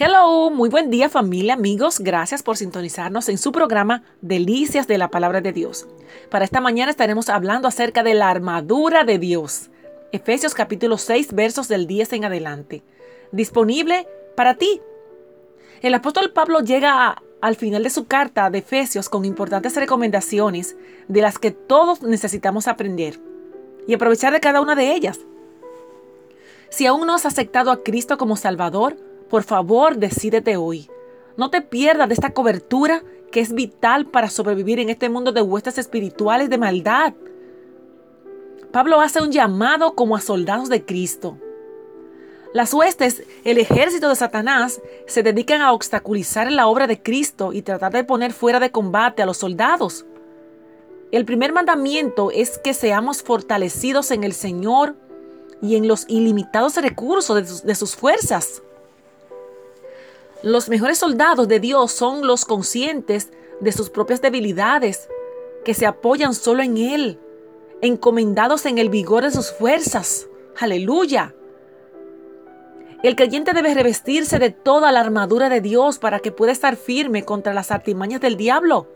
Hello, muy buen día familia, amigos. Gracias por sintonizarnos en su programa Delicias de la Palabra de Dios. Para esta mañana estaremos hablando acerca de la armadura de Dios. Efesios capítulo 6 versos del 10 en adelante. Disponible para ti. El apóstol Pablo llega al final de su carta de Efesios con importantes recomendaciones de las que todos necesitamos aprender y aprovechar de cada una de ellas. Si aún no has aceptado a Cristo como Salvador, por favor, decídete hoy. No te pierdas de esta cobertura que es vital para sobrevivir en este mundo de huestes espirituales de maldad. Pablo hace un llamado como a soldados de Cristo. Las huestes, el ejército de Satanás, se dedican a obstaculizar la obra de Cristo y tratar de poner fuera de combate a los soldados. El primer mandamiento es que seamos fortalecidos en el Señor y en los ilimitados recursos de sus, de sus fuerzas. Los mejores soldados de Dios son los conscientes de sus propias debilidades, que se apoyan solo en Él, encomendados en el vigor de sus fuerzas. Aleluya. El creyente debe revestirse de toda la armadura de Dios para que pueda estar firme contra las artimañas del diablo.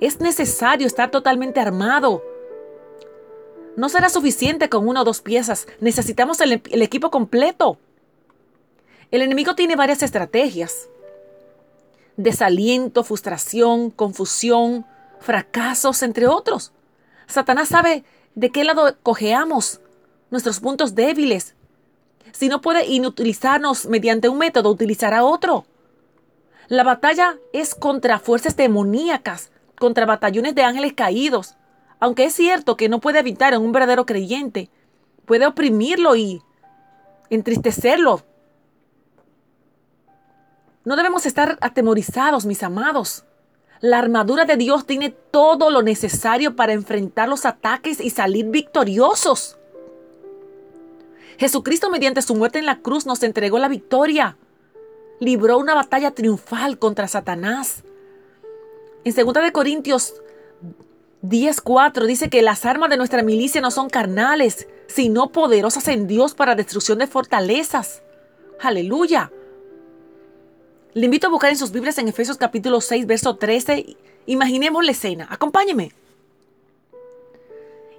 Es necesario estar totalmente armado. No será suficiente con una o dos piezas, necesitamos el, el equipo completo. El enemigo tiene varias estrategias. Desaliento, frustración, confusión, fracasos, entre otros. Satanás sabe de qué lado cojeamos, nuestros puntos débiles. Si no puede inutilizarnos mediante un método, utilizará otro. La batalla es contra fuerzas demoníacas, contra batallones de ángeles caídos. Aunque es cierto que no puede evitar en un verdadero creyente, puede oprimirlo y entristecerlo, no debemos estar atemorizados, mis amados. La armadura de Dios tiene todo lo necesario para enfrentar los ataques y salir victoriosos. Jesucristo mediante su muerte en la cruz nos entregó la victoria. Libró una batalla triunfal contra Satanás. En 2 Corintios 10:4 dice que las armas de nuestra milicia no son carnales, sino poderosas en Dios para destrucción de fortalezas. Aleluya. Le invito a buscar en sus Biblias en Efesios capítulo 6, verso 13. Imaginemos la escena. Acompáñeme.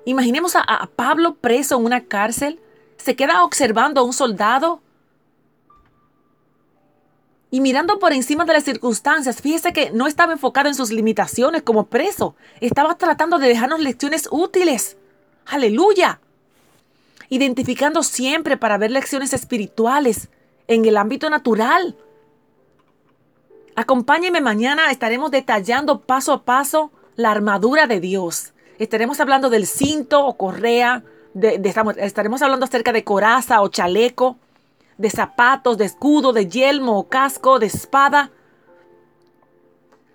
Imaginemos a, a, Pablo preso en una cárcel. Se queda observando a un soldado. Y mirando por encima de las circunstancias, fíjese que no estaba enfocado en sus limitaciones como preso. Estaba tratando de dejarnos lecciones útiles. Aleluya. Identificando siempre para ver lecciones espirituales en el ámbito natural Acompáñeme mañana, estaremos detallando paso a paso la armadura de Dios. Estaremos hablando del cinto o correa, de, estaremos hablando acerca de coraza o chaleco, de zapatos, de escudo, de yelmo o casco, de espada.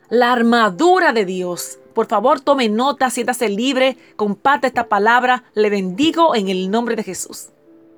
La armadura de Dios. Por favor, tome nota, siéntase libre, comparte esta palabra. Le bendigo en el nombre de Jesús.